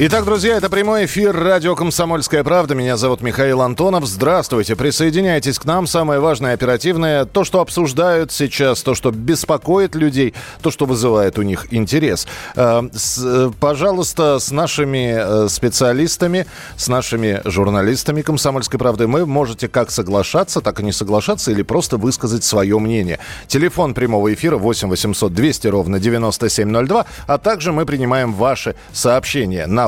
Итак, друзья, это прямой эфир радио «Комсомольская правда». Меня зовут Михаил Антонов. Здравствуйте. Присоединяйтесь к нам. Самое важное, оперативное, то, что обсуждают сейчас, то, что беспокоит людей, то, что вызывает у них интерес. Э, э, пожалуйста, с нашими э, специалистами, с нашими журналистами «Комсомольской правды» вы можете как соглашаться, так и не соглашаться или просто высказать свое мнение. Телефон прямого эфира 8 800 200 ровно 9702, а также мы принимаем ваши сообщения на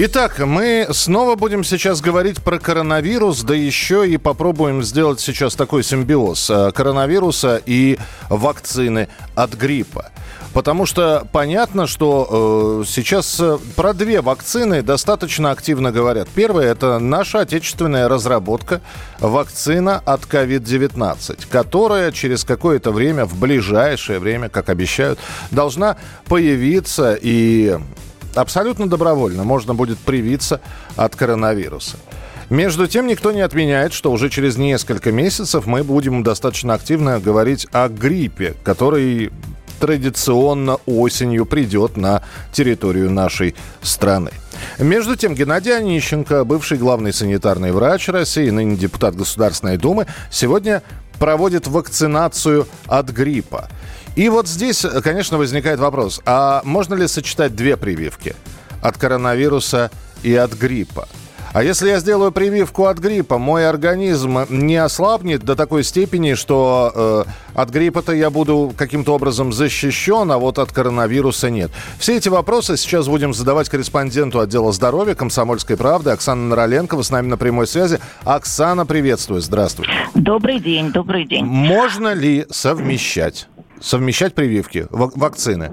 Итак, мы снова будем сейчас говорить про коронавирус, да еще и попробуем сделать сейчас такой симбиоз э, коронавируса и вакцины от гриппа. Потому что понятно, что э, сейчас э, про две вакцины достаточно активно говорят. Первая – это наша отечественная разработка вакцина от COVID-19, которая через какое-то время, в ближайшее время, как обещают, должна появиться и абсолютно добровольно можно будет привиться от коронавируса. Между тем, никто не отменяет, что уже через несколько месяцев мы будем достаточно активно говорить о гриппе, который традиционно осенью придет на территорию нашей страны. Между тем, Геннадий Онищенко, бывший главный санитарный врач России, ныне депутат Государственной Думы, сегодня проводит вакцинацию от гриппа. И вот здесь, конечно, возникает вопрос, а можно ли сочетать две прививки? От коронавируса и от гриппа? А если я сделаю прививку от гриппа, мой организм не ослабнет до такой степени, что э, от гриппа-то я буду каким-то образом защищен, а вот от коронавируса нет. Все эти вопросы сейчас будем задавать корреспонденту отдела здоровья «Комсомольской правды» Оксана Нароленкова с нами на прямой связи. Оксана, приветствую, здравствуй. Добрый день, добрый день. Можно ли совмещать совмещать прививки, вакцины?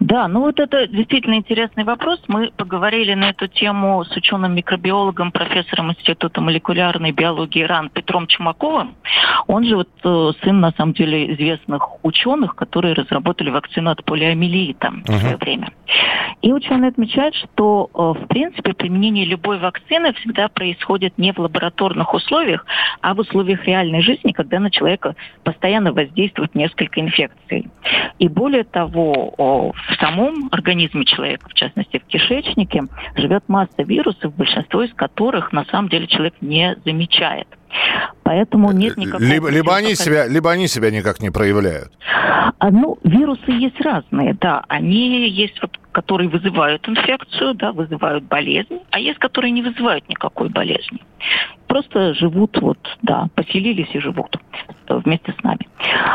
Да, ну вот это действительно интересный вопрос. Мы поговорили на эту тему с ученым-микробиологом, профессором Института молекулярной биологии РАН Петром Чумаковым. Он же вот э, сын, на самом деле, известных ученых, которые разработали вакцину от полиомиелита uh-huh. в свое время. И ученые отмечают, что, э, в принципе, применение любой вакцины всегда происходит не в лабораторных условиях, а в условиях реальной жизни, когда на человека постоянно воздействует несколько инфекций. И более того, в самом организме человека, в частности в кишечнике, живет масса вирусов, большинство из которых на самом деле человек не замечает. Поэтому нет никакого... Либо, либо, они себя, либо они себя никак не проявляют. А, ну, вирусы есть разные, да. Они есть, вот, которые вызывают инфекцию, да, вызывают болезнь, а есть, которые не вызывают никакой болезни. Просто живут, вот, да, поселились и живут вместе с нами.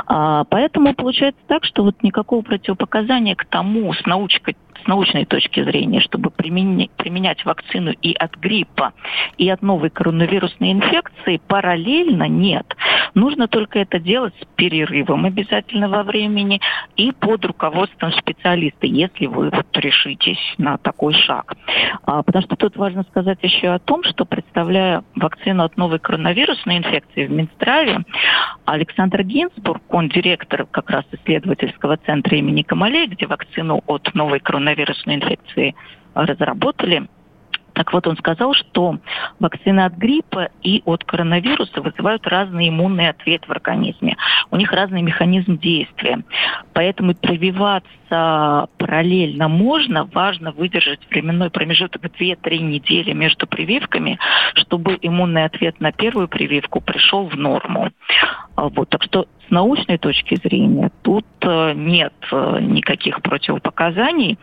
А, поэтому получается так, что вот никакого противопоказания к тому с научкой с научной точки зрения, чтобы применять, применять вакцину и от гриппа, и от новой коронавирусной инфекции параллельно нет. Нужно только это делать с перерывом обязательно во времени и под руководством специалиста, если вы вот решитесь на такой шаг. А, потому что тут важно сказать еще о том, что представляя вакцину от новой коронавирусной инфекции в Минздраве, Александр Гинзбург, он директор как раз исследовательского центра имени Камалей, где вакцину от новой коронавирусной инфекции разработали, так вот, он сказал, что вакцины от гриппа и от коронавируса вызывают разный иммунный ответ в организме. У них разный механизм действия. Поэтому прививаться параллельно можно. Важно выдержать временной промежуток 2-3 недели между прививками, чтобы иммунный ответ на первую прививку пришел в норму. А вот, так что научной точки зрения тут э, нет э, никаких противопоказаний.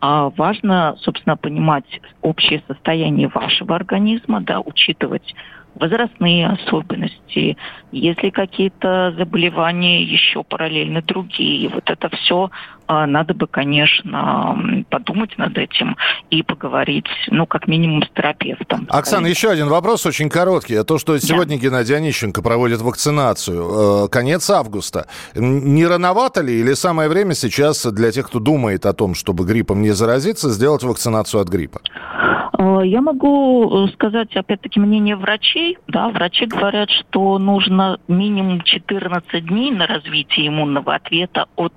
А важно, собственно, понимать общее состояние вашего организма, да, учитывать возрастные особенности, если какие-то заболевания еще параллельно другие. Вот это все а, надо бы, конечно, подумать над этим и поговорить, ну, как минимум, с терапевтом. Оксана, еще один вопрос очень короткий. То, что сегодня да. Геннадий Онищенко проводит вакцинацию, э, конец августа. Не рановато ли или самое время сейчас для тех, кто думает о том, чтобы гриппом не заразиться, сделать вакцинацию от гриппа? Э, я могу сказать, опять-таки, мнение врачей. Да, врачи говорят, что нужно минимум 14 дней на развитие иммунного ответа от,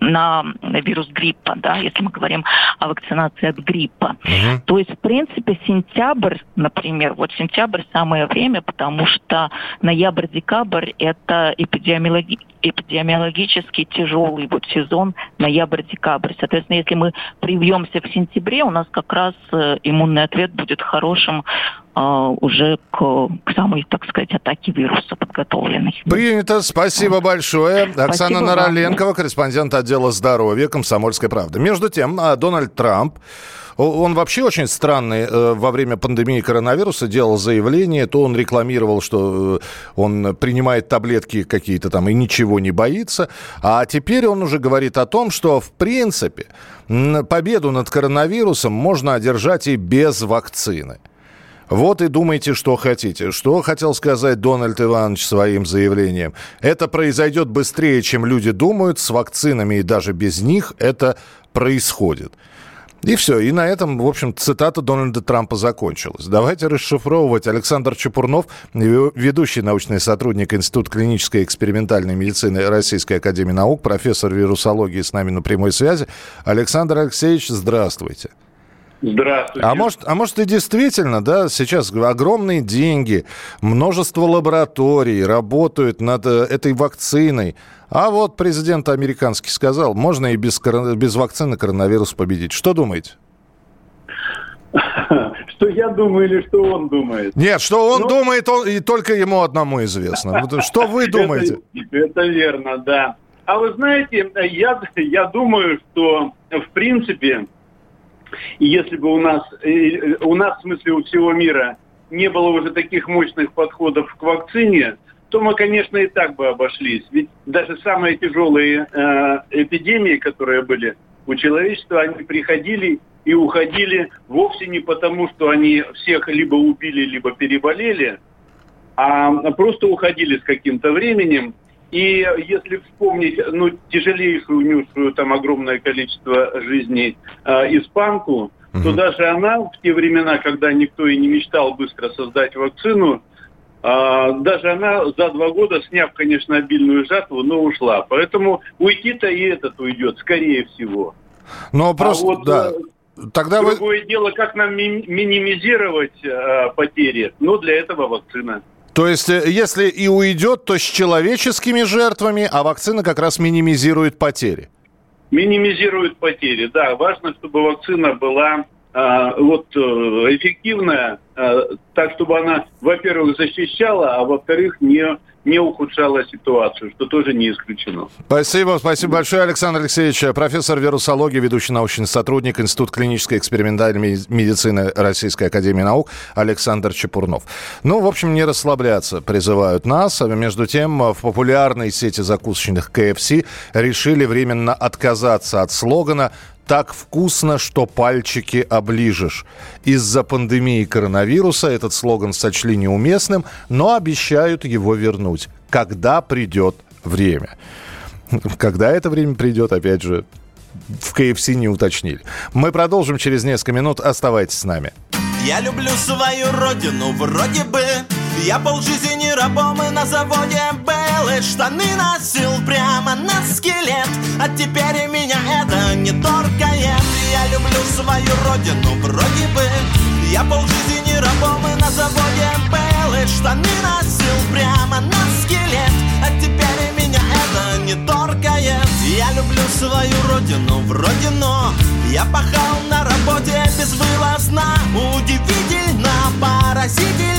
на вирус гриппа, да, если мы говорим о вакцинации от гриппа. Угу. То есть, в принципе, сентябрь, например, вот сентябрь самое время, потому что ноябрь-декабрь это эпидемиологи эпидемиологически тяжелый вот сезон ноябрь-декабрь. Соответственно, если мы привьемся в сентябре, у нас как раз э, иммунный ответ будет хорошим а, уже к, к самой, так сказать, атаке вируса подготовленный. Принято. Спасибо большое. Оксана Спасибо Нароленкова, вам. корреспондент отдела здоровья «Комсомольской правды». Между тем, а, Дональд Трамп он вообще очень странный. Э, во время пандемии коронавируса делал заявление, то он рекламировал, что э, он принимает таблетки какие-то там и ничего не боится. А теперь он уже говорит о том, что в принципе победу над коронавирусом можно одержать и без вакцины. Вот и думайте, что хотите. Что хотел сказать Дональд Иванович своим заявлением? Это произойдет быстрее, чем люди думают. С вакцинами и даже без них это происходит. И все. И на этом, в общем, цитата Дональда Трампа закончилась. Давайте расшифровывать. Александр Чепурнов, ведущий научный сотрудник Института клинической и экспериментальной медицины Российской Академии Наук, профессор вирусологии с нами на прямой связи. Александр Алексеевич, здравствуйте. Здравствуйте. А может, а может и действительно, да, сейчас огромные деньги, множество лабораторий работают над э, этой вакциной. А вот президент американский сказал, можно и без, без вакцины коронавирус победить. Что думаете? Что я думаю или что он думает? Нет, что он. Ну, думает, он, и только ему одному известно. Что вы думаете? Это, это верно, да. А вы знаете, я, я думаю, что в принципе если бы у нас, у нас, в смысле, у всего мира не было уже таких мощных подходов к вакцине, то мы, конечно, и так бы обошлись. Ведь даже самые тяжелые э, эпидемии, которые были у человечества, они приходили и уходили вовсе не потому, что они всех либо убили, либо переболели, а просто уходили с каким-то временем. И если вспомнить, ну, тяжелейшую, унесшую там огромное количество жизней э, испанку, угу. то даже она в те времена, когда никто и не мечтал быстро создать вакцину, даже она за два года, сняв, конечно, обильную жатву, но ушла. Поэтому уйти-то и этот уйдет, скорее всего. Но а просто, а вот, да. Э, тогда Другое вы... дело, как нам ми- минимизировать э, потери. Но для этого вакцина. То есть, э, если и уйдет, то с человеческими жертвами, а вакцина как раз минимизирует потери. Минимизирует потери, да. Важно, чтобы вакцина была а, вот э, эффективная, а, так чтобы она, во-первых, защищала, а во-вторых, не не ухудшала ситуацию, что тоже не исключено. Спасибо, спасибо большое, Александр Алексеевич. Профессор вирусологии, ведущий научный сотрудник Института клинической экспериментальной медицины Российской Академии Наук Александр Чепурнов. Ну, в общем, не расслабляться призывают нас. А между тем, в популярной сети закусочных KFC решили временно отказаться от слогана так вкусно, что пальчики оближешь. Из-за пандемии коронавируса этот слоган сочли неуместным, но обещают его вернуть, когда придет время. Когда это время придет, опять же, в КФС не уточнили. Мы продолжим через несколько минут. Оставайтесь с нами. Я люблю свою родину, вроде бы Я полжизни рабом и на заводе был И штаны носил прямо на скелет. А теперь меня это не торкает Я люблю свою родину, вроде бы. Я полжизни рабом и на заводе был И штаны носил прямо на скелет. А теперь меня это не торкает Я люблю свою родину, вроде но. Я пахал на работе безвылазно. Удивительно, поразительно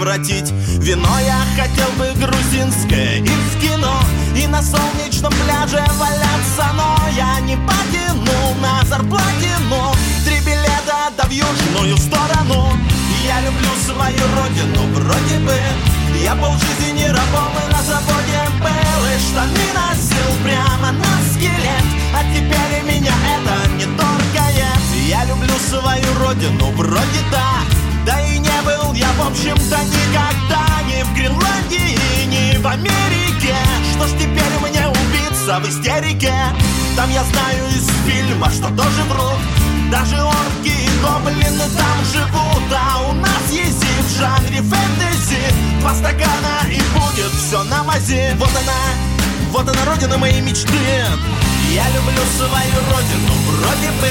превратить. Вино я хотел бы грузинское и в кино И на солнечном пляже валяться Но я не потянул на зарплате Но три билета да в южную сторону. Я люблю полжизни рабом и на заводе был И штаны носил прямо на скелет. А теперь меня это не торкает Я люблю свою родину, вроде да Да и не был я, в общем-то, никогда Ни в Гренландии, ни в Америке. Что ж теперь мне убиться в истерике? Там я знаю из фильма, что тоже врут. Даже орки и гоблины там живут А у нас есть и в жанре фэнтези. Два стакана и будет все на мазе Вот она, вот она родина моей мечты. Я люблю свою родину, вроде бы.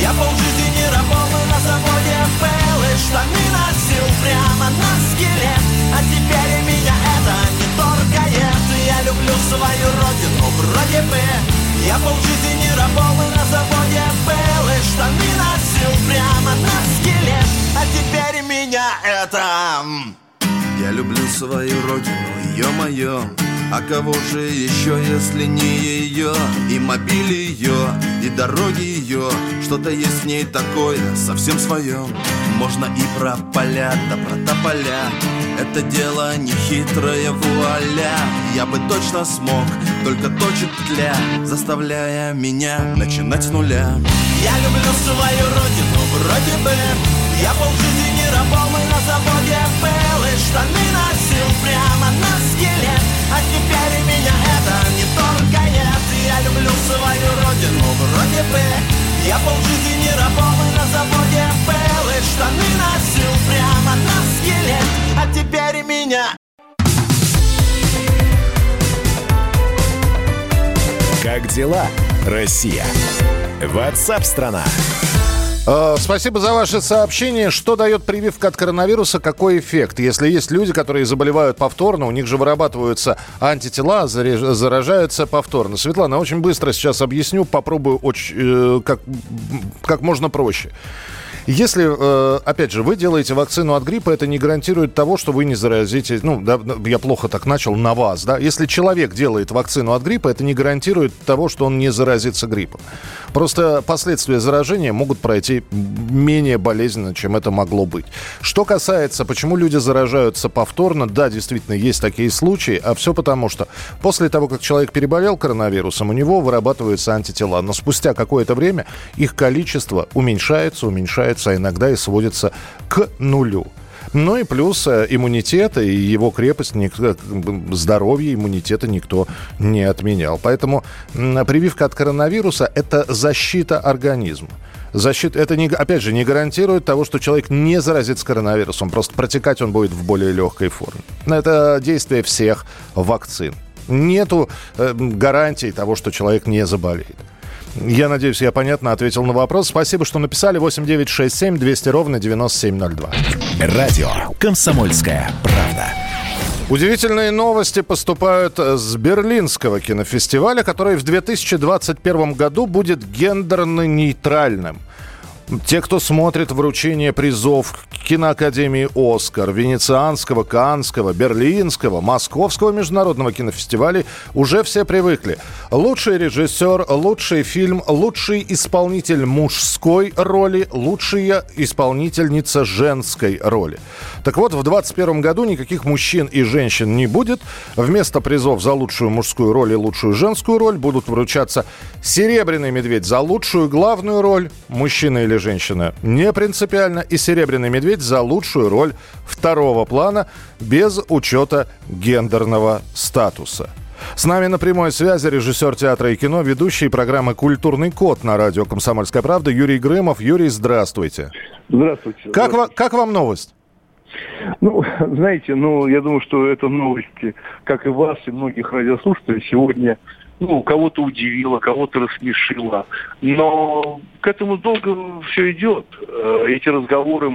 Я полжизни рабом и на заводе И штаны носил прямо на скелет. А теперь меня это не торкает. Я люблю свою родину, вроде бы. Я полжизни рабом и на заводе был И штаны носил прямо на скелет. А теперь меня это... Я люблю свою родину, ё-моё А кого же еще, если не ее И мобиль ее, и дороги ее Что-то есть в ней такое, совсем свое Можно и про поля, да про тополя. Это дело не хитрое вуаля. Я бы точно смог, только точит тля Заставляя меня начинать с нуля. Я люблю свою родину, вроде бы. Я полжизни рабом и на заводе был И штаны носил прямо на меня это не торкает Я. Люблю свою родину, вроде бы Я полжизни рабом и на заводе был. И штаны носил прямо на скелет. А теперь меня. Как дела, Россия? Ватсап-страна! Э, Спасибо за ваше сообщение. Что дает прививка от коронавируса? Какой эффект? Если есть люди, которые заболевают повторно, у них же вырабатываются антитела, заражаются повторно. Светлана, очень быстро сейчас объясню, попробую очень, э, как, как можно проще. Если, э, опять же, вы делаете вакцину от гриппа, это не гарантирует того, что вы не заразите, ну, да, я плохо так начал, на вас, да. Если человек делает вакцину от гриппа, это не гарантирует того, что он не заразится гриппом. Просто последствия заражения могут пройти менее болезненно, чем это могло быть. Что касается, почему люди заражаются повторно, да, действительно, есть такие случаи, а все потому, что после того, как человек переболел коронавирусом, у него вырабатываются антитела, но спустя какое-то время их количество уменьшается, уменьшается, а иногда и сводится к нулю. Ну и плюс э, иммунитет и его крепость, никто, здоровье иммунитета никто не отменял. Поэтому прививка от коронавируса – это защита организма. Защита, это, не, опять же, не гарантирует того, что человек не заразится коронавирусом. Просто протекать он будет в более легкой форме. Это действие всех вакцин. Нету э, гарантий того, что человек не заболеет. Я надеюсь, я понятно ответил на вопрос. Спасибо, что написали. 8967 200 ровно 9702. Радио «Комсомольская правда». Удивительные новости поступают с Берлинского кинофестиваля, который в 2021 году будет гендерно-нейтральным. Те, кто смотрит вручение призов киноакадемии «Оскар», Венецианского, Каннского, Берлинского, Московского международного кинофестиваля, уже все привыкли. Лучший режиссер, лучший фильм, лучший исполнитель мужской роли, лучшая исполнительница женской роли. Так вот, в 2021 году никаких мужчин и женщин не будет. Вместо призов за лучшую мужскую роль и лучшую женскую роль будут вручаться «Серебряный медведь» за лучшую главную роль, мужчина или женщина, не принципиально, и «Серебряный медведь» за лучшую роль второго плана без учета гендерного статуса. С нами на прямой связи режиссер театра и кино, ведущий программы «Культурный код» на радио «Комсомольская правда» Юрий Грымов. Юрий, здравствуйте. Здравствуйте. Как, ва- как вам новость? Ну, знаете, ну, я думаю, что это новости, как и вас, и многих радиослушателей, сегодня, ну, кого-то удивило, кого-то рассмешило. Но к этому долго все идет. Э, Эти разговоры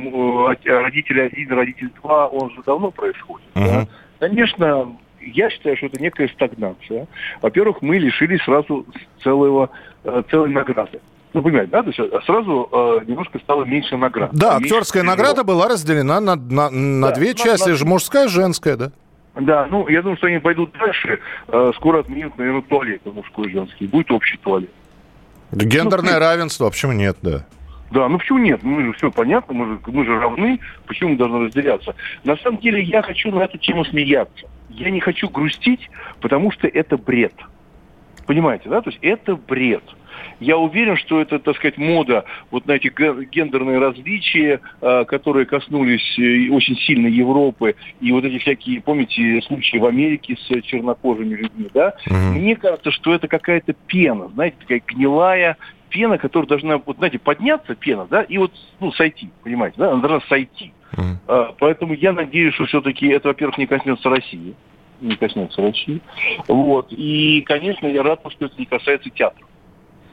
родителе один, родитель два, он же давно происходит. да. Конечно, я считаю, что это некая стагнация. Во-первых, мы лишились сразу целого, э, целой награды. Ну, понимаете, да? То есть э, сразу э, немножко стало меньше наград. Да, Меньше актерская награда была разделена на, на, на Да, две на- части, на- мужская и женская, да? Да, ну, я думаю, что они пойдут дальше. Э, Скоро отменят, наверное, туалет мужской и женский. Будет общий туалет. Гендерное Ну, равенство, почему нет, да? Да, ну почему нет? Мы же все понятно, мы же, мы же равны, почему мы должны разделяться? На самом деле я хочу на эту тему смеяться. Я не хочу грустить, потому что это бред. Понимаете, да? То есть это бред. Я уверен, что это, так сказать, мода вот на эти гендерные различия, э, которые коснулись э, очень сильно Европы, и вот эти всякие, помните, случаи в Америке с чернокожими людьми, да? Mm-hmm. Мне кажется, что это какая-то пена, знаете, такая гнилая пена, которая должна, вот, знаете, подняться, пена, да, и вот, ну, сойти, понимаете, да, она должна сойти. Mm. А, поэтому я надеюсь, что все-таки это, во-первых, не коснется России, не коснется России, вот, и, конечно, я рад, что это не касается театра.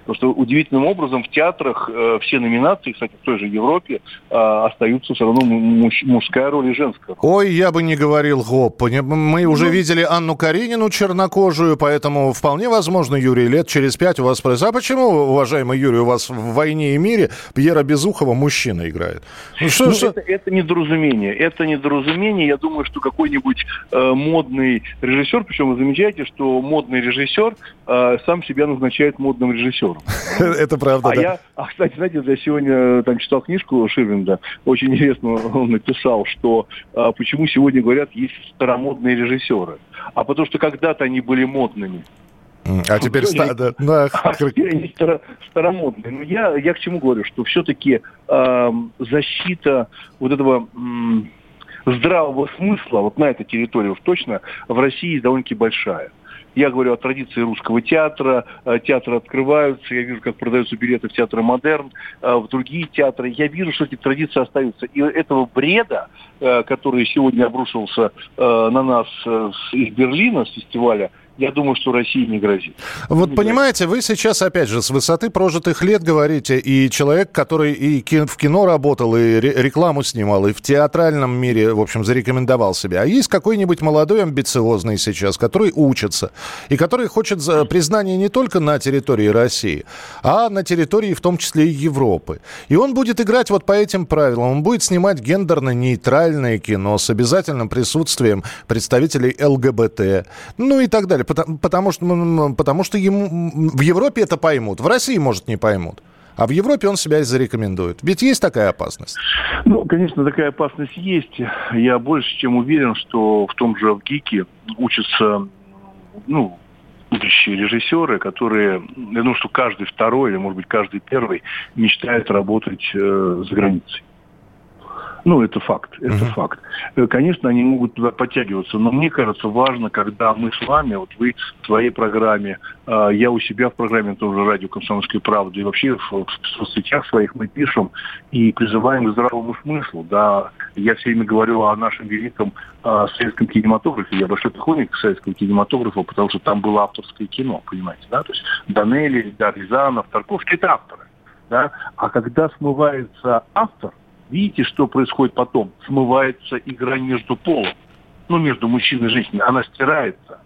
Потому что удивительным образом в театрах э, все номинации, кстати, в той же Европе, э, остаются все равно муж, мужская роль и женская. Ой, я бы не говорил гоп. Мы уже ну, видели Анну Каренину чернокожую, поэтому вполне возможно, Юрий, лет через пять у вас спросят, а почему, уважаемый Юрий, у вас в «Войне и мире» Пьера Безухова мужчина играет? Ну, что, ну, что... Это, это недоразумение. Это недоразумение. Я думаю, что какой-нибудь э, модный режиссер, причем вы замечаете, что модный режиссер э, сам себя назначает модным режиссером. Это правда, а да. Я, а, кстати, знаете, я сегодня э, там читал книжку Ширвинда, очень интересно он написал, что а, почему сегодня говорят, есть старомодные режиссеры. А потому что когда-то они были модными. А теперь, ста- да, да. А теперь они старо- старомодные. Но я, я к чему говорю, что все-таки э, защита вот этого э, здравого смысла вот на этой территории уж точно в России довольно-таки большая. Я говорю о традиции русского театра. Э, театры открываются. Я вижу, как продаются билеты в театры «Модерн», э, в другие театры. Я вижу, что эти традиции остаются. И этого бреда, э, который сегодня обрушился на нас из Берлина, с фестиваля, я думаю, что России не грозит. Вот не понимаете, грозит. вы сейчас, опять же, с высоты прожитых лет говорите, и человек, который и в кино работал, и рекламу снимал, и в театральном мире, в общем, зарекомендовал себя. А есть какой-нибудь молодой амбициозный сейчас, который учится, и который хочет признания не только на территории России, а на территории, в том числе и Европы. И он будет играть вот по этим правилам. Он будет снимать гендерно-нейтральное кино с обязательным присутствием представителей ЛГБТ, ну и так далее потому, потому, что, потому что ему в Европе это поймут, в России, может, не поймут. А в Европе он себя и зарекомендует. Ведь есть такая опасность? Ну, конечно, такая опасность есть. Я больше чем уверен, что в том же ГИКе учатся ну, будущие режиссеры, которые, я думаю, что каждый второй или, может быть, каждый первый мечтает работать э, за границей. Ну, это факт, это uh-huh. факт. Э, конечно, они могут туда подтягиваться, но мне кажется, важно, когда мы с вами, вот вы в своей программе, а, я у себя в программе тоже радио «Комсомольская правда», и вообще в, соцсетях своих мы пишем и призываем к здравому смыслу, да. Я все время говорю о нашем великом а, советском кинематографе. Я большой поклонник советского кинематографа, потому что там было авторское кино, понимаете, да? То есть Данели, да, Рязанов, Тарковский – это авторы. Да? А когда смывается автор, Видите, что происходит потом? Смывается игра между полом, ну, между мужчиной и женщиной. Она стирается.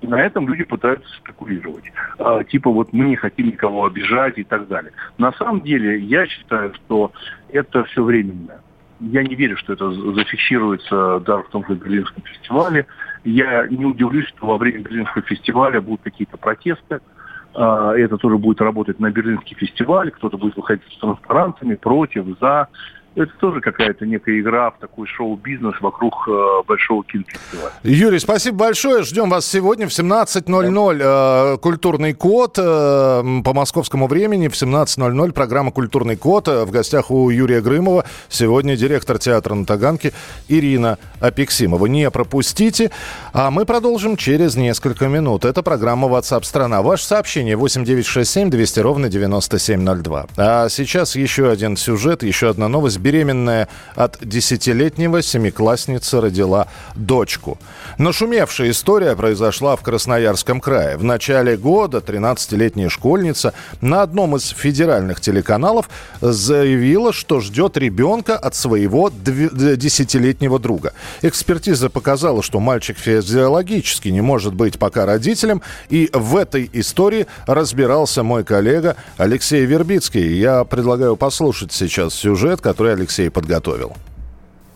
И на этом люди пытаются спекулировать. А, типа вот мы не хотим никого обижать и так далее. На самом деле я считаю, что это все временно. Я не верю, что это зафиксируется даже в том же Берлинском фестивале. Я не удивлюсь, что во время Берлинского фестиваля будут какие-то протесты. А, это тоже будет работать на Берлинский фестиваль. Кто-то будет выходить с транспарантами против, за это тоже какая-то некая игра в такой шоу-бизнес вокруг э, большого кинофестиваля. Юрий, спасибо большое. Ждем вас сегодня в 17.00. Да. Э, «Культурный код» э, по московскому времени. В 17.00 программа «Культурный код». Э, в гостях у Юрия Грымова. Сегодня директор театра на Таганке Ирина Апексимова. Не пропустите. А мы продолжим через несколько минут. Это программа WhatsApp страна. Ваше сообщение 8967 200 ровно 9702. А сейчас еще один сюжет, еще одна новость беременная от десятилетнего семиклассница родила дочку. Нашумевшая история произошла в Красноярском крае. В начале года 13-летняя школьница на одном из федеральных телеканалов заявила, что ждет ребенка от своего десятилетнего друга. Экспертиза показала, что мальчик физиологически не может быть пока родителем, и в этой истории разбирался мой коллега Алексей Вербицкий. Я предлагаю послушать сейчас сюжет, который Алексей подготовил.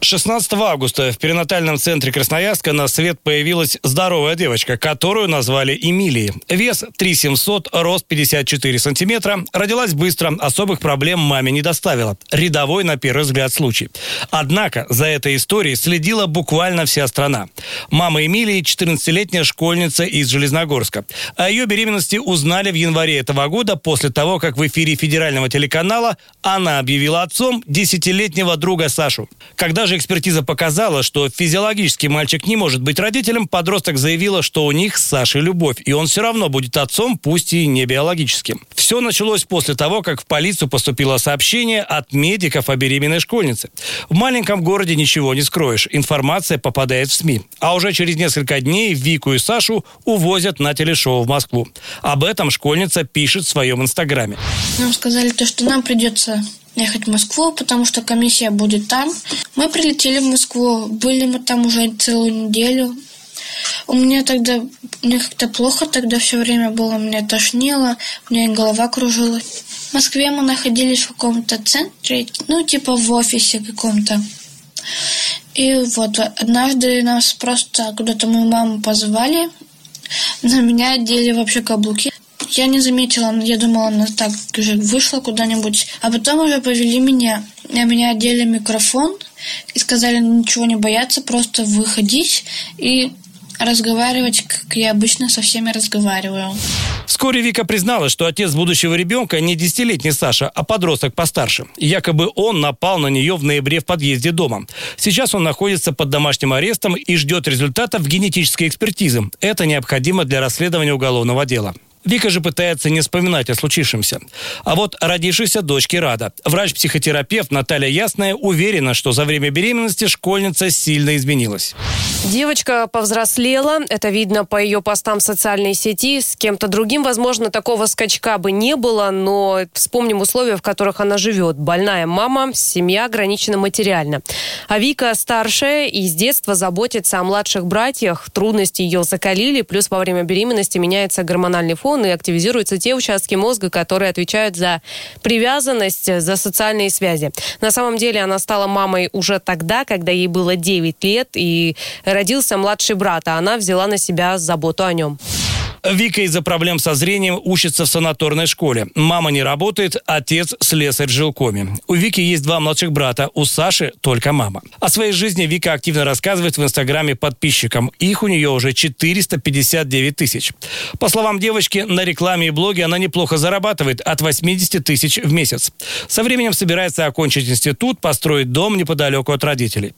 16 августа в перинатальном центре Красноярска на свет появилась здоровая девочка, которую назвали Эмилией. Вес 3700, рост 54 сантиметра. Родилась быстро, особых проблем маме не доставила. Рядовой, на первый взгляд, случай. Однако за этой историей следила буквально вся страна. Мама Эмилии – 14-летняя школьница из Железногорска. О ее беременности узнали в январе этого года после того, как в эфире федерального телеканала она объявила отцом десятилетнего друга Сашу. Когда же же экспертиза показала, что физиологически мальчик не может быть родителем, подросток заявила, что у них с Сашей любовь, и он все равно будет отцом, пусть и не биологическим. Все началось после того, как в полицию поступило сообщение от медиков о беременной школьнице. В маленьком городе ничего не скроешь. Информация попадает в СМИ. А уже через несколько дней Вику и Сашу увозят на телешоу в Москву. Об этом школьница пишет в своем инстаграме. Нам сказали то, что нам придется ехать в Москву, потому что комиссия будет там. Мы прилетели в Москву, были мы там уже целую неделю. У меня тогда, мне как-то плохо тогда все время было, меня тошнило, у меня голова кружилась. В Москве мы находились в каком-то центре, ну, типа в офисе каком-то. И вот однажды нас просто куда-то мою маму позвали, на меня одели вообще каблуки. Я не заметила, я думала, она так уже вышла куда-нибудь. А потом уже повели меня. На меня одели микрофон и сказали ничего не бояться, просто выходить и разговаривать, как я обычно со всеми разговариваю. Вскоре Вика призналась, что отец будущего ребенка не десятилетний Саша, а подросток постарше. Якобы он напал на нее в ноябре в подъезде дома. Сейчас он находится под домашним арестом и ждет результатов генетической экспертизы. Это необходимо для расследования уголовного дела. Вика же пытается не вспоминать о случившемся. А вот родившейся дочке рада. Врач-психотерапевт Наталья Ясная уверена, что за время беременности школьница сильно изменилась. Девочка повзрослела. Это видно по ее постам в социальной сети. С кем-то другим, возможно, такого скачка бы не было, но вспомним условия, в которых она живет. Больная мама, семья ограничена материально. А Вика старшая и с детства заботится о младших братьях. Трудности ее закалили, плюс во время беременности меняется гормональный фон телефон и активизируются те участки мозга, которые отвечают за привязанность, за социальные связи. На самом деле она стала мамой уже тогда, когда ей было 9 лет, и родился младший брат, а она взяла на себя заботу о нем. Вика из-за проблем со зрением учится в санаторной школе. Мама не работает, отец слесарь в жилкоме. У Вики есть два младших брата, у Саши только мама. О своей жизни Вика активно рассказывает в инстаграме подписчикам. Их у нее уже 459 тысяч. По словам девочки, на рекламе и блоге она неплохо зарабатывает от 80 тысяч в месяц. Со временем собирается окончить институт, построить дом неподалеку от родителей.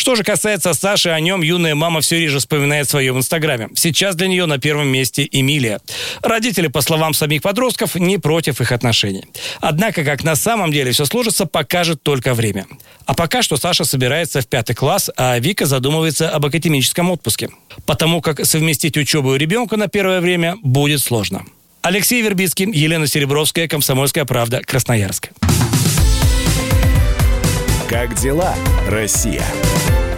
Что же касается Саши, о нем юная мама все реже вспоминает в своем инстаграме. Сейчас для нее на первом месте Эмилия. Родители, по словам самих подростков, не против их отношений. Однако, как на самом деле все сложится, покажет только время. А пока что Саша собирается в пятый класс, а Вика задумывается об академическом отпуске. Потому как совместить учебу и ребенка на первое время будет сложно. Алексей Вербицкий, Елена Серебровская, Комсомольская правда, Красноярск. Как дела, Россия?